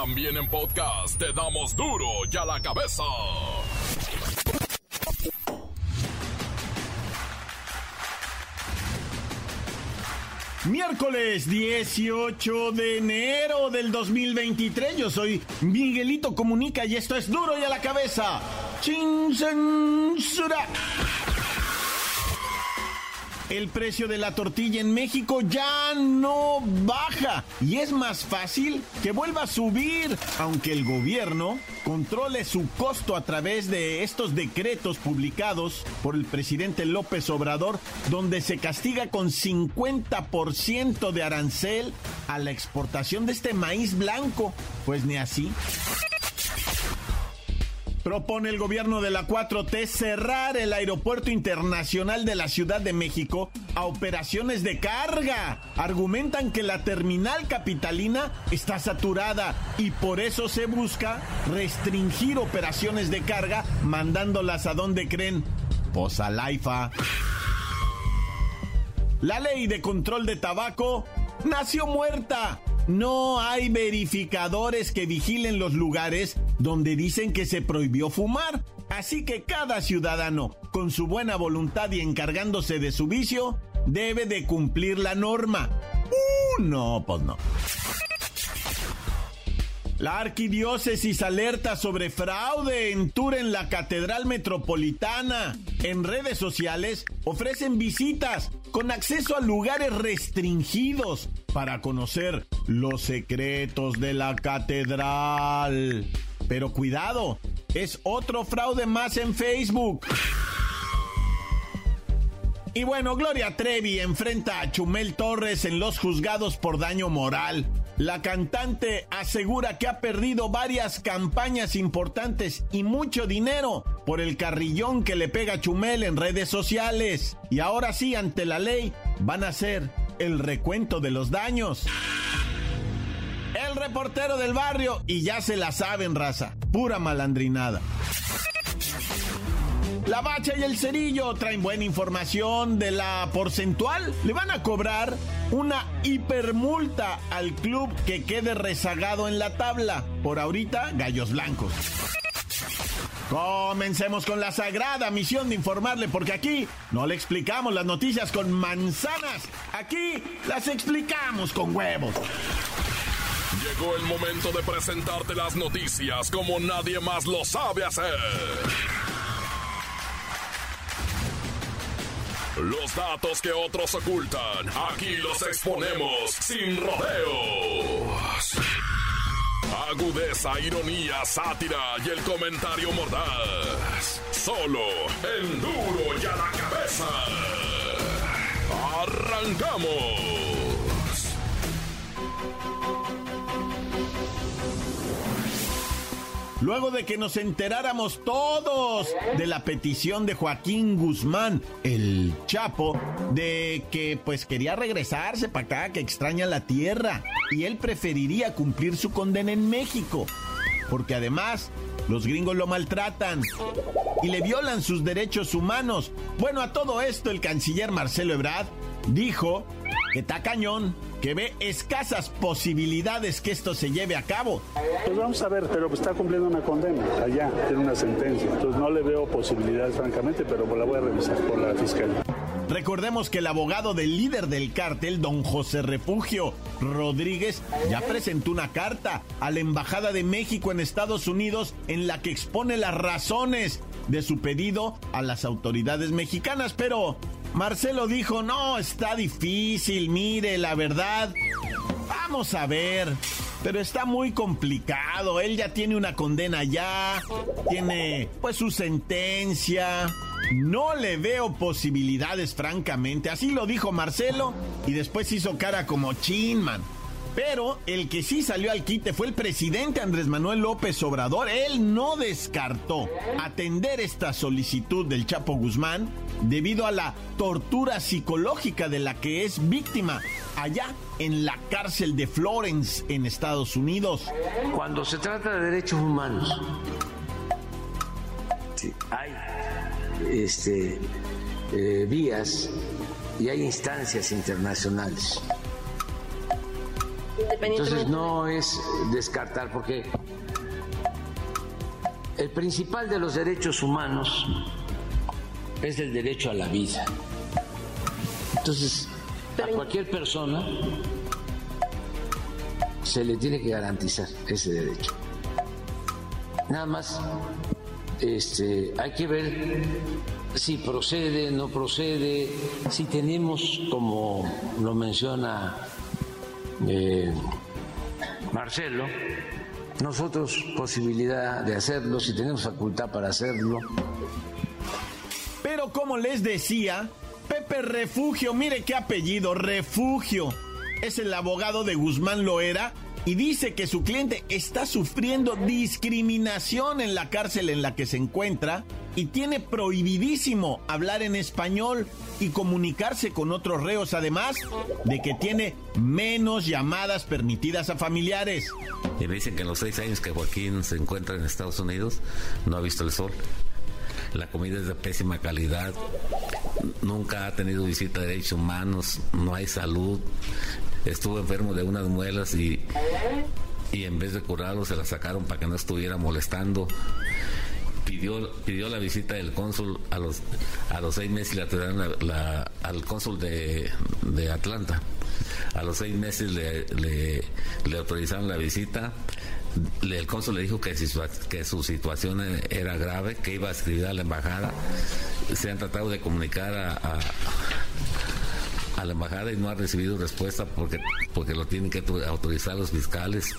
También en podcast te damos duro y a la cabeza. Miércoles 18 de enero del 2023. Yo soy Miguelito Comunica y esto es duro y a la cabeza. Sin censura. El precio de la tortilla en México ya no baja y es más fácil que vuelva a subir, aunque el gobierno controle su costo a través de estos decretos publicados por el presidente López Obrador, donde se castiga con 50% de arancel a la exportación de este maíz blanco. Pues ni así. Propone el gobierno de la 4T cerrar el aeropuerto internacional de la Ciudad de México a operaciones de carga. Argumentan que la terminal capitalina está saturada y por eso se busca restringir operaciones de carga mandándolas a donde creen. Pues a Laifa. La ley de control de tabaco nació muerta no hay verificadores que vigilen los lugares donde dicen que se prohibió fumar. Así que cada ciudadano, con su buena voluntad y encargándose de su vicio, debe de cumplir la norma. Uh, no, pues no. La arquidiócesis alerta sobre fraude en tour en la Catedral Metropolitana. En redes sociales ofrecen visitas con acceso a lugares restringidos para conocer los secretos de la catedral. Pero cuidado, es otro fraude más en Facebook. Y bueno, Gloria Trevi enfrenta a Chumel Torres en los juzgados por daño moral. La cantante asegura que ha perdido varias campañas importantes y mucho dinero por el carrillón que le pega Chumel en redes sociales. Y ahora sí, ante la ley, van a hacer el recuento de los daños. El reportero del barrio, y ya se la saben, raza, pura malandrinada. La Bacha y el Cerillo traen buena información de la porcentual. Le van a cobrar una hipermulta al club que quede rezagado en la tabla. Por ahorita, Gallos Blancos. Comencemos con la sagrada misión de informarle, porque aquí no le explicamos las noticias con manzanas, aquí las explicamos con huevos. Llegó el momento de presentarte las noticias como nadie más lo sabe hacer. Los datos que otros ocultan, aquí los exponemos sin rodeos. Agudeza, ironía, sátira y el comentario mordaz. Solo el duro y a la cabeza. ¡Arrancamos! Luego de que nos enteráramos todos de la petición de Joaquín Guzmán, el Chapo, de que pues quería regresarse para acá, que extraña la tierra, y él preferiría cumplir su condena en México, porque además los gringos lo maltratan y le violan sus derechos humanos. Bueno, a todo esto el canciller Marcelo Ebrard dijo que está cañón, que ve escasas posibilidades que esto se lleve a cabo. Pues vamos a ver, pero está cumpliendo una condena allá, tiene una sentencia. Entonces no le veo posibilidades, francamente, pero la voy a revisar por la fiscalía. Recordemos que el abogado del líder del cártel, don José Refugio Rodríguez, ya presentó una carta a la Embajada de México en Estados Unidos en la que expone las razones de su pedido a las autoridades mexicanas, pero Marcelo dijo, no, está difícil, mire, la verdad. Vamos a ver. Pero está muy complicado. Él ya tiene una condena ya. Tiene pues su sentencia. No le veo posibilidades, francamente. Así lo dijo Marcelo. Y después hizo cara como chinman. Pero el que sí salió al quite fue el presidente Andrés Manuel López Obrador. Él no descartó atender esta solicitud del Chapo Guzmán debido a la tortura psicológica de la que es víctima allá en la cárcel de Florence en Estados Unidos. Cuando se trata de derechos humanos, hay este, eh, vías y hay instancias internacionales Entonces no es descartar, porque el principal de los derechos humanos es el derecho a la vida. Entonces, a cualquier persona se le tiene que garantizar ese derecho. Nada más este, hay que ver si procede, no procede, si tenemos, como lo menciona eh, Marcelo, nosotros posibilidad de hacerlo, si tenemos facultad para hacerlo. Pero como les decía, Pepe Refugio, mire qué apellido, Refugio, es el abogado de Guzmán Loera y dice que su cliente está sufriendo discriminación en la cárcel en la que se encuentra y tiene prohibidísimo hablar en español y comunicarse con otros reos, además de que tiene menos llamadas permitidas a familiares. Y me dicen que en los seis años que Joaquín se encuentra en Estados Unidos no ha visto el sol. La comida es de pésima calidad, nunca ha tenido visita de derechos humanos, no hay salud, estuvo enfermo de unas muelas y, y en vez de curarlo se la sacaron para que no estuviera molestando. Pidió, pidió la visita del cónsul a los, a los seis meses y la trajeron la, al cónsul de, de, Atlanta. A los seis meses le, le, autorizaron la visita el cónsul le dijo que, que su situación era grave, que iba a escribir a la embajada. Se han tratado de comunicar a la embajada y no ha recibido respuesta porque, porque lo tienen que autorizar los fiscales.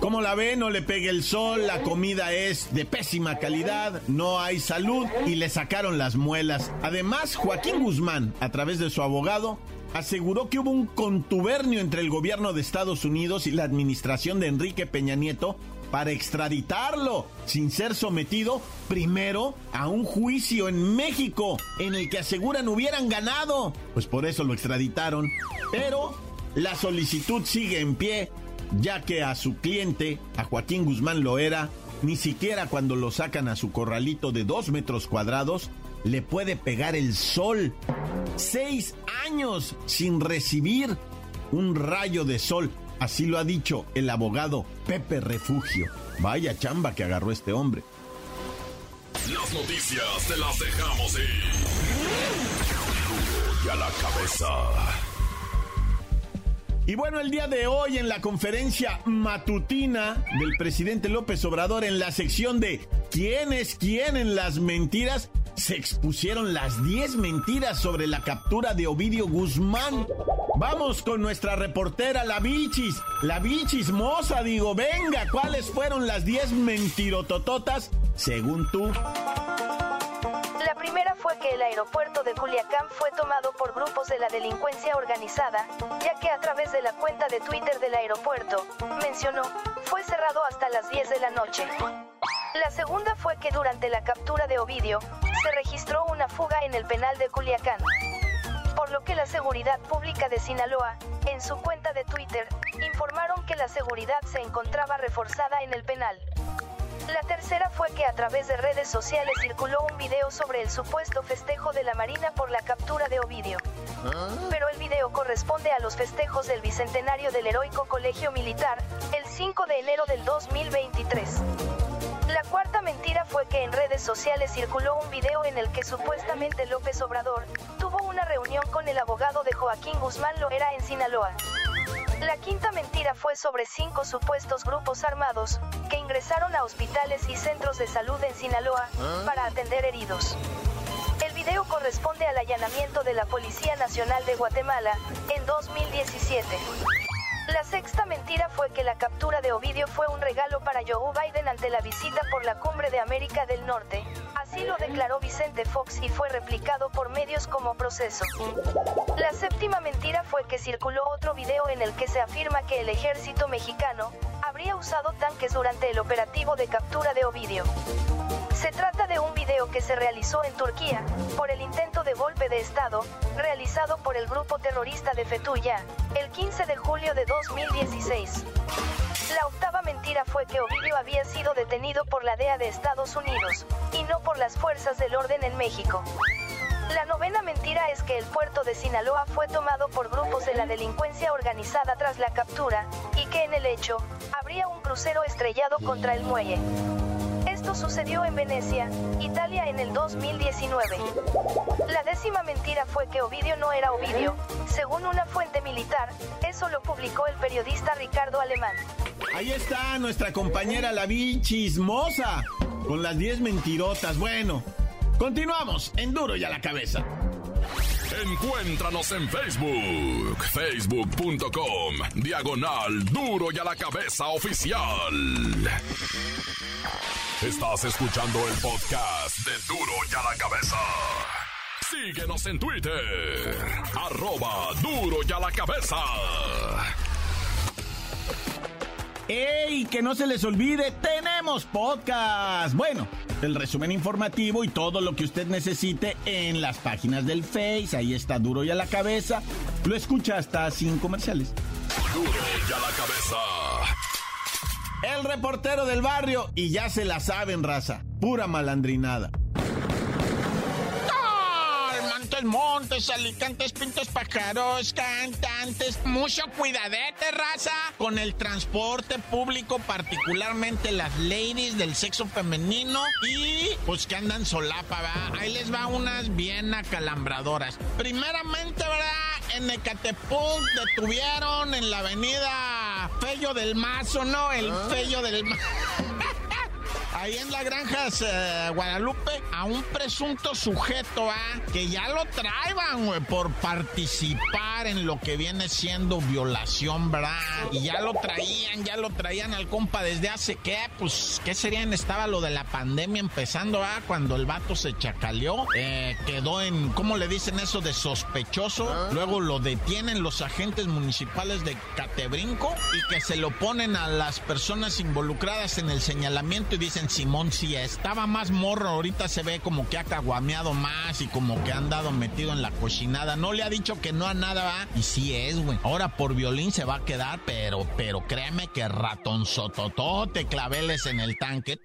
Como la ve, no le pegue el sol, la comida es de pésima calidad, no hay salud y le sacaron las muelas. Además, Joaquín Guzmán, a través de su abogado, aseguró que hubo un contubernio entre el gobierno de Estados Unidos y la administración de Enrique Peña Nieto para extraditarlo sin ser sometido primero a un juicio en México en el que aseguran hubieran ganado. Pues por eso lo extraditaron. Pero la solicitud sigue en pie, ya que a su cliente, a Joaquín Guzmán Loera, ni siquiera cuando lo sacan a su corralito de dos metros cuadrados, le puede pegar el sol. Seis años sin recibir un rayo de sol. Así lo ha dicho el abogado Pepe Refugio. Vaya chamba que agarró este hombre. Las noticias te las dejamos ir. Y a la cabeza. Y bueno, el día de hoy en la conferencia matutina del presidente López Obrador en la sección de ¿Quién es quién en las mentiras? se expusieron las 10 mentiras sobre la captura de Ovidio Guzmán. Vamos con nuestra reportera, la Vilchis. La Vilchis moza, digo, venga, ¿cuáles fueron las 10 mentirotototas según tú? La primera fue que el aeropuerto de Culiacán fue tomado por grupos de la delincuencia organizada, ya que a través de la cuenta de Twitter del aeropuerto, mencionó, fue cerrado hasta las 10 de la noche. La segunda fue que durante la captura de Ovidio, se registró una fuga en el penal de Culiacán. Por lo que la Seguridad Pública de Sinaloa, en su cuenta de Twitter, informaron que la seguridad se encontraba reforzada en el penal. La tercera fue que a través de redes sociales circuló un video sobre el supuesto festejo de la Marina por la captura de Ovidio. Pero el video corresponde a los festejos del bicentenario del heroico colegio militar, el 5 de enero del 2023. La cuarta mentira fue que en redes sociales circuló un video en el que supuestamente López Obrador tuvo una reunión con el abogado de Joaquín Guzmán Loera en Sinaloa. La quinta mentira fue sobre cinco supuestos grupos armados que ingresaron a hospitales y centros de salud en Sinaloa para atender heridos. El video corresponde al allanamiento de la Policía Nacional de Guatemala en 2017. La sexta mentira fue que la captura de Ovidio fue un regalo para Joe Biden ante la visita por la cumbre de América del Norte. Así lo declaró Vicente Fox y fue replicado por medios como proceso. La séptima mentira fue que circuló otro video en el que se afirma que el ejército mexicano habría usado tanques durante el operativo de captura de Ovidio. Se trata de un video que se realizó en Turquía, por el intento de golpe de Estado, realizado por el grupo terrorista de Fetullah, el 15 de julio de 2016. La octava mentira fue que Ovidio había sido detenido por la DEA de Estados Unidos, y no por las fuerzas del orden en México. La novena mentira es que el puerto de Sinaloa fue tomado por grupos de la delincuencia organizada tras la captura, que en el hecho, habría un crucero estrellado contra el muelle. Esto sucedió en Venecia, Italia en el 2019. La décima mentira fue que Ovidio no era Ovidio, según una fuente militar, eso lo publicó el periodista Ricardo Alemán. Ahí está nuestra compañera la vi chismosa, con las 10 mentirotas. Bueno, continuamos en Duro y a la cabeza. Encuéntranos en Facebook, facebook.com, diagonal duro y a la cabeza oficial. Estás escuchando el podcast de duro y a la cabeza. Síguenos en Twitter, arroba duro y a la cabeza. ¡Ey! Que no se les olvide, tenemos podcast. Bueno, el resumen informativo y todo lo que usted necesite en las páginas del Face. Ahí está duro y a la cabeza. Lo escucha hasta sin comerciales. Duro y a la cabeza. El reportero del barrio, y ya se la saben, raza. Pura malandrinada. Montes, Alicantes, Pintos, Pájaros, Cantantes. Mucho cuidadete, raza, con el transporte público, particularmente las ladies del sexo femenino y pues que andan solapa, ¿verdad? Ahí les va unas bien acalambradoras. Primeramente, ¿verdad? En Ecatepec detuvieron en la avenida Fello del Mazo, ¿no? El Fello del Mazo. ahí en la granja eh, Guadalupe a un presunto sujeto ¿ah? que ya lo traían güey, por participar en lo que viene siendo violación, ¿verdad? Y ya lo traían, ya lo traían al compa desde hace qué, pues, ¿qué serían? Estaba lo de la pandemia empezando, ¿ah? Cuando el vato se chacaleó, eh, quedó en, ¿cómo le dicen eso? De sospechoso. Luego lo detienen los agentes municipales de Catebrinco y que se lo ponen a las personas involucradas en el señalamiento y dicen, Simón sí estaba más morro, ahorita se ve como que ha caguameado más y como que ha andado metido en la cochinada. No le ha dicho que no a nada, ¿va? Y sí es, güey. Ahora por violín se va a quedar, pero, pero créeme que ratón sototote claveles en el tanque.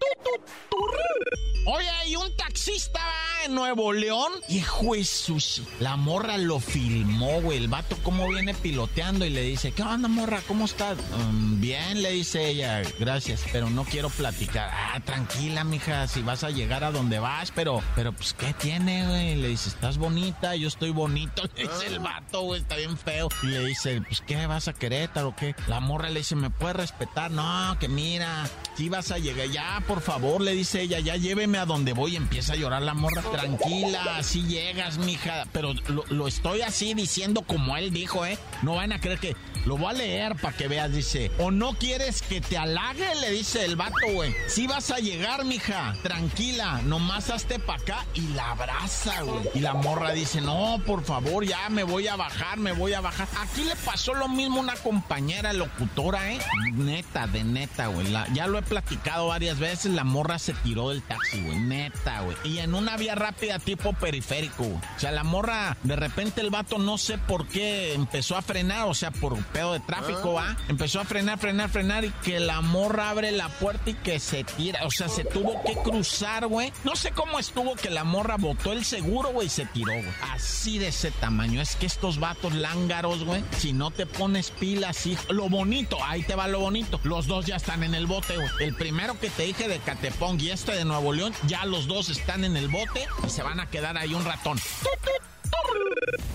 Oye, hay un taxista en Nuevo León. Hijo de sushi. La morra lo filmó, güey. El vato cómo viene piloteando y le dice, ¿qué onda, morra? ¿Cómo estás? Um, bien, le dice ella. Gracias, pero no quiero platicar. Ah, tranquila, mija, si vas a llegar a donde vas, pero, pero, pues, ¿qué tiene, güey? Le dice, estás bonita, yo estoy bonito. Le dice el vato, güey, está bien feo. Y le dice, pues, ¿qué vas a Querétaro o qué? La morra le dice, ¿me puedes respetar? No, que mira, si vas a llegar, ya, por favor, le dice ella, ya lléveme a donde voy. Empieza a llorar la morra. Tranquila, así llegas, mija. Pero lo, lo estoy así diciendo como él dijo, ¿eh? No van a creer que lo voy a leer para que veas, dice. O no quieres que te halague, le dice el vato, güey. Si vas a llegar, mija, tranquila, nomás hazte para acá y la abraza, güey. Y la morra dice, no, por favor, ya me voy a bajar, me voy a bajar. Aquí le pasó lo mismo a una compañera locutora, ¿eh? Neta, de neta, güey. ya lo he platicado varias veces, la morra se tiró del taxi, güey. Neta, güey. Y en una vía rápida tipo periférico, güey. O sea, la morra, de repente el vato no sé por qué empezó a frenar, o sea, por pedo de tráfico, ¿va? Empezó a frenar, frenar, frenar y que la morra abre la puerta y que se tira. O sea, se tuvo que cruzar, güey. No sé cómo estuvo que la morra botó el seguro, güey, y se tiró, güey. Así de ese tamaño. Es que estos vatos lángaros, güey, si no te pones pilas, hijo. Lo bonito, ahí te va lo bonito. Los dos ya están en el bote, güey. El primero que te dije de Catepong y este de Nuevo León, ya los dos están en el bote y se van a quedar ahí un ratón.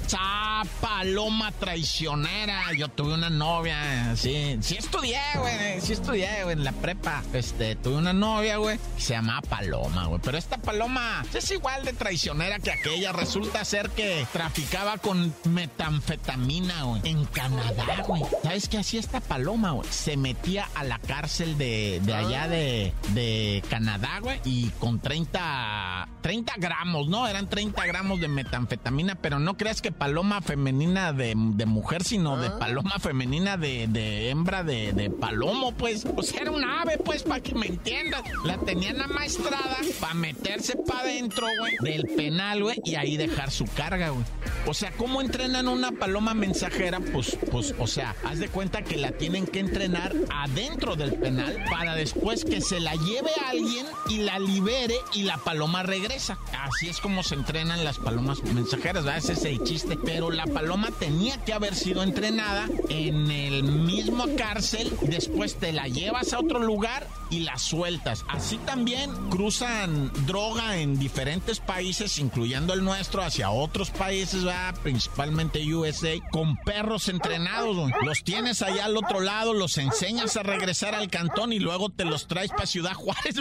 ¡Sa paloma traicionera! Yo tuve una novia, sí, sí estudié, güey, sí estudié, güey, en la prepa. Este, tuve una novia, güey, se llamaba Paloma, güey. Pero esta Paloma es igual de traicionera que aquella. Resulta ser que traficaba con metanfetamina, güey, en Canadá, güey. ¿Sabes qué hacía esta Paloma, güey? Se metía a la cárcel de, de allá de, de Canadá, güey, y con 30, 30 gramos, ¿no? Eran 30 gramos de metanfetamina, pero no creas que paloma femenina de, mujer, sino de paloma femenina de, hembra de, palomo, pues. O sea, era un ave, pues, para que me entiendas. La tenían amaestrada para meterse para adentro, güey, del penal, güey, y ahí dejar su carga, güey. O sea, ¿cómo entrenan una paloma mensajera? Pues, pues, o sea, haz de cuenta que la tienen que entrenar adentro del penal para después que se la lleve a alguien y la libere y la paloma regresa. Así es como se entrenan las palomas mensajeras, ¿verdad? Ese es el chiste. Pero la paloma tenía que haber sido entrenada en el mismo cárcel. Después te la llevas a otro lugar y la sueltas. Así también cruzan droga en diferentes países, incluyendo el nuestro, hacia otros países, ¿verdad? principalmente USA, con perros entrenados. Los tienes allá al otro lado, los enseñas a regresar al cantón y luego te los traes para Ciudad Juárez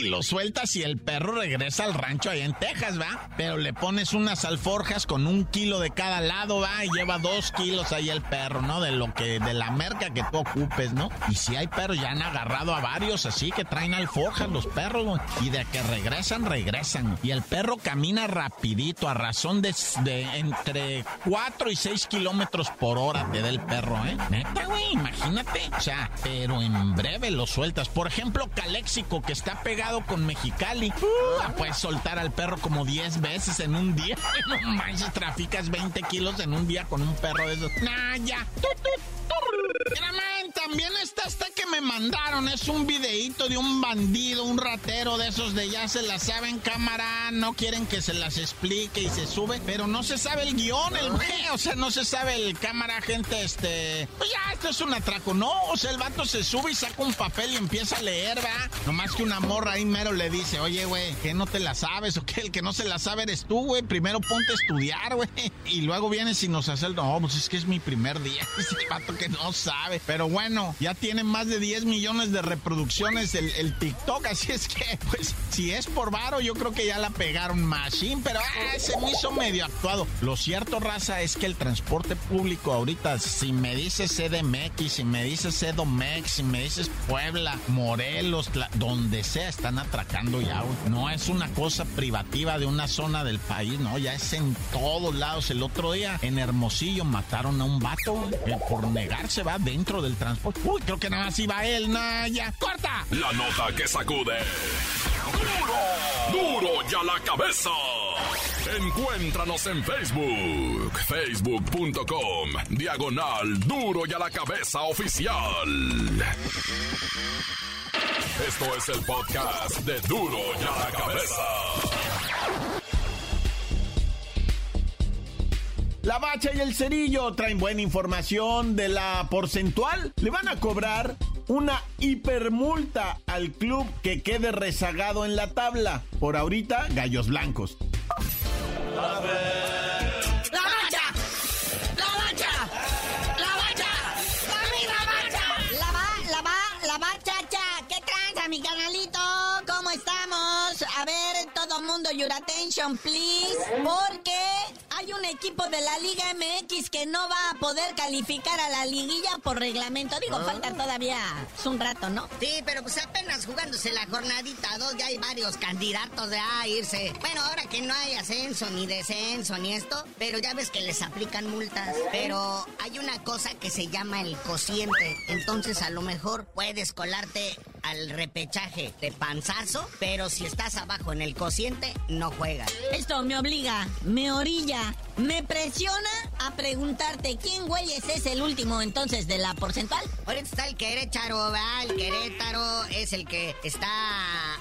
y los sueltas y el perro regresa al rancho allá en Texas, ¿va? Pero le pones unas alforjas con un kilo de cada lado, ¿va? Y lleva dos kilos ahí el perro, ¿no? De lo que, de la merca que tú ocupes, ¿no? Y si hay perros, ya han agarrado a varios así que traen alforjas los perros, Y de que regresan, regresan. Y el perro camina rapidito, a razón de, de entre 4 y 6 kilómetros por hora te da el perro, ¿eh? Neta, güey, imagínate. O sea, pero en breve lo sueltas. Por ejemplo, Caléxico, que está pegado con Mexicali. Uh, puedes soltar al perro como 10 veces en un día. Manches, traficas 20 kilos en un día con un perro de esos. Nah, ya. también está hasta que me mandaron. Es un videíto de un bandido, un ratero de esos de ya se la saben cámara. No quieren que se las explique y se sube. Pero no se sabe el guion, el O sea, no se sabe el cámara, gente. Este. Pues ya, esto es un atraco. No, o sea, el vato se sube y saca un papel y empieza a leer, ¿va? Nomás que una morra ahí mero le dice, oye, güey, que no te la sabes o que el que no se la sabe eres tú, güey. Primero ponte estudiar, güey. Y luego vienes y nos hace el. No, pues es que es mi primer día. Ese vato que no sabe. Pero bueno, ya tiene más de 10 millones de reproducciones el, TikTok. Así es que, pues, si es por varo, yo creo que ya la pegaron machine. Pero ah, se me hizo medio actuado. Lo cierto, raza, es que el transporte público ahorita, si me dices CDMX, si me dices CEDOMEX, si me dices Puebla, Morelos, donde sea, están atracando ya. No es una cosa privativa de una zona del país, no, ya es en todos lados. El otro día en Hermosillo mataron a un vato eh, por negarse, va dentro del transporte. Uy, creo que nada más iba él, Naya. ¡Corta! La nota que sacude. ¡Duro! ¡Duro ya la cabeza! Encuéntranos en Facebook, facebook.com, diagonal Duro y a la cabeza oficial. Esto es el podcast de Duro y a la cabeza. La bacha y el cerillo traen buena información de la porcentual. Le van a cobrar una hipermulta al club que quede rezagado en la tabla. Por ahorita, gallos blancos. ¡La bacha! ¡La bacha! ¡La bacha! ¡La bacha! La va, la va, la bacha, ¿Qué tranza, mi canalito? ¿Cómo estamos? A ver, todo mundo, your attention, please. Porque hay un equipo de la Liga MX que no va a poder calificar a la liguilla por reglamento. Digo, ah. falta todavía es un rato, ¿no? Sí, pero pues apenas jugándose la jornadita dos ya hay varios candidatos de a irse. Bueno, ahora que no hay ascenso ni descenso ni esto, pero ya ves que les aplican multas. Pero hay una cosa que se llama el cociente. Entonces a lo mejor puedes colarte al repechaje de panzazo, pero si estás abajo en el cociente, no juegas. Esto me obliga, me orilla me presiona a preguntarte quién güeyes es el último entonces de la porcentual. Ahorita está el Querétaro, ¿verdad? El Querétaro es el que está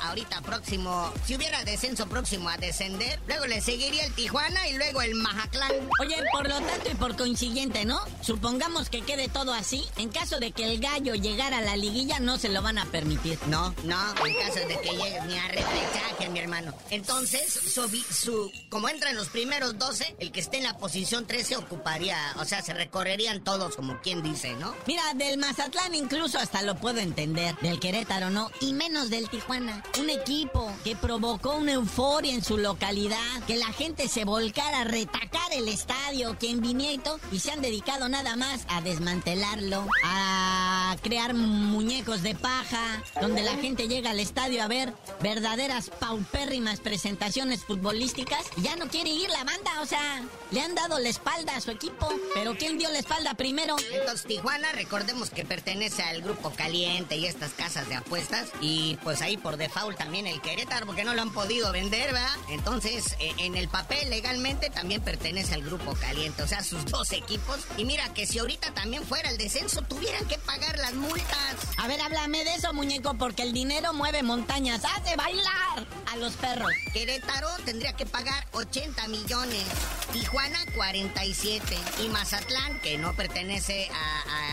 ahorita próximo. Si hubiera descenso próximo a descender, luego le seguiría el Tijuana y luego el Majaclán. Oye, por lo tanto y por consiguiente, ¿no? Supongamos que quede todo así. En caso de que el gallo llegara a la liguilla, no se lo van a permitir. No, no, en caso de que llegue ni a repechaje, mi hermano. Entonces, su, su, como entran los primeros 12, el que esté en la posición 13 ocuparía, o sea, se recorrerían todos como quien dice, ¿no? Mira, del Mazatlán incluso hasta lo puedo entender, del Querétaro no, y menos del Tijuana. Un equipo que provocó una euforia en su localidad, que la gente se volcara a retacar el estadio, que en Vinieto, y se han dedicado nada más a desmantelarlo, a crear muñecos de paja, donde la gente llega al estadio a ver verdaderas paupérrimas presentaciones futbolísticas, y ya no quiere ir la banda, o sea, le han dado la espalda su equipo. Pero ¿quién dio la espalda primero? Entonces, Tijuana, recordemos que pertenece al grupo caliente y estas casas de apuestas. Y pues ahí por default también el Querétaro, porque no lo han podido vender, ¿verdad? Entonces, e, en el papel legalmente también pertenece al grupo caliente, o sea, sus dos equipos. Y mira que si ahorita también fuera el descenso, tuvieran que pagar las multas. A ver, háblame de eso, muñeco, porque el dinero mueve montañas, hace bailar a los perros. Querétaro tendría que pagar 80 millones, Tijuana 47 y Mazatlán, que no pertenece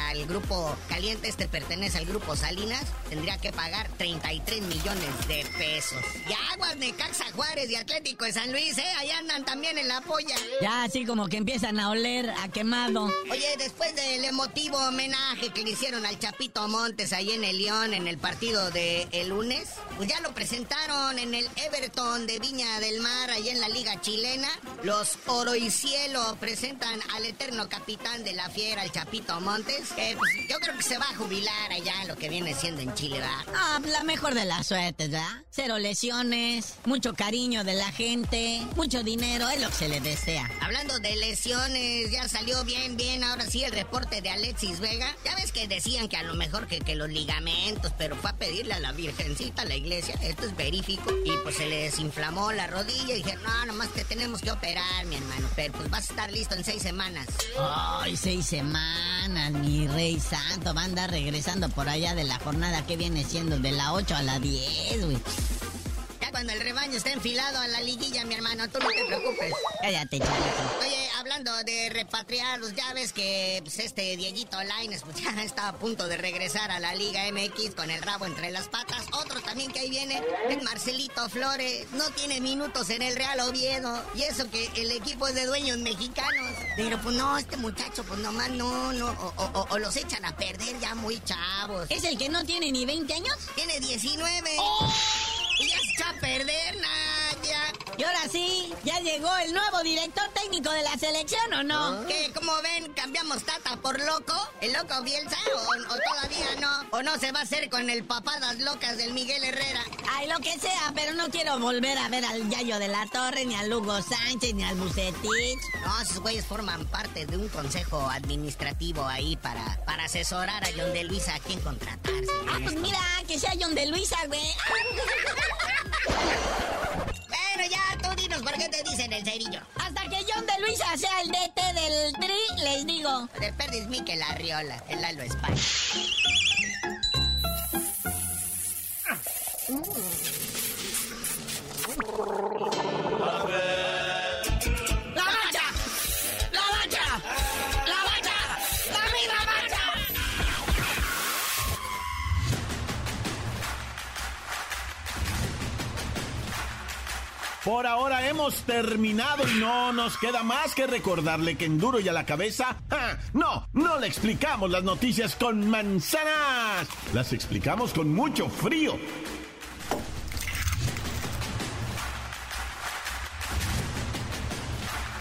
al grupo Caliente, este pertenece al grupo Salinas, tendría que pagar 33 millones de pesos. Y Aguas, Necaxa, Juárez y Atlético de San Luis, ¿eh? Ahí andan también en la polla. Ya así como que empiezan a oler a quemado. Oye, después del emotivo homenaje que le hicieron al Chapito Montes ahí en el León en el partido de el lunes, pues ya lo presentaron en el Everton de Viña del Mar, ahí en la Liga Chilena. Los Oro y Cielo presentan al eterno capitán de la fiera, el Chapito Montes, que pues, yo creo que se va a jubilar allá lo que viene siendo en Chile, ¿verdad? Ah, la mejor de las suertes, ¿verdad? Cero lesiones, mucho cariño de la gente, mucho dinero, es lo que se le desea. Hablando de lesiones, ya salió bien, bien, ahora sí el reporte de Alexis Vega. Ya ves que decían que a lo mejor que, que los ligamentos, pero fue a pedirle a la Virgencita a la iglesia, esto es verífico, y pues se le desinflamó la rodilla y dijeron, no, nomás te tenemos que operar, mi hermano, pero pues vas a estar listo en seis semanas. Ay, seis semanas, mi rey santo, va a andar regresando por allá de la jornada que viene siendo de la 8 a la 10, güey cuando el rebaño está enfilado a la liguilla, mi hermano, tú no te preocupes. Cállate, Oye, hablando de repatriados, ya ves que pues, este Dieguito Laines pues, ya está a punto de regresar a la Liga MX con el rabo entre las patas. Otro también que ahí viene es Marcelito Flores. No tiene minutos en el Real Oviedo. Y eso que el equipo es de dueños mexicanos. Pero pues no, este muchacho pues nomás no, no. O, los echan a perder ya muy chavos. ¿Es el que no tiene ni 20 años? Tiene 19. Y ya se echa a perder, Nadia. Y ahora sí, ya llegó el nuevo director técnico de la selección, ¿o no? Ah. ¿Qué? ¿Cómo ven? ¿Cambiamos Tata por loco? ¿El loco Bielsa? ¿O, todavía no? ¿O no se va a hacer con el papadas locas del Miguel Herrera? Ay, lo que sea, pero no quiero volver a ver al Yayo de la Torre, ni al Lugo Sánchez, ni al Bucetich. No, esos güeyes forman parte de un consejo administrativo ahí para, para asesorar a John de Luisa a quién contratarse. Ah, pues mira, que sea John de Luisa, güey. bueno, ya, tú dinos por qué te dicen el cerillo. Hasta que John de Luisa sea el DT del Tri, les digo. De perdis Miquel Arriola, el Lalo España. Por ahora hemos terminado y no nos queda más que recordarle que en duro y a la cabeza, no, no le explicamos las noticias con manzanas, las explicamos con mucho frío.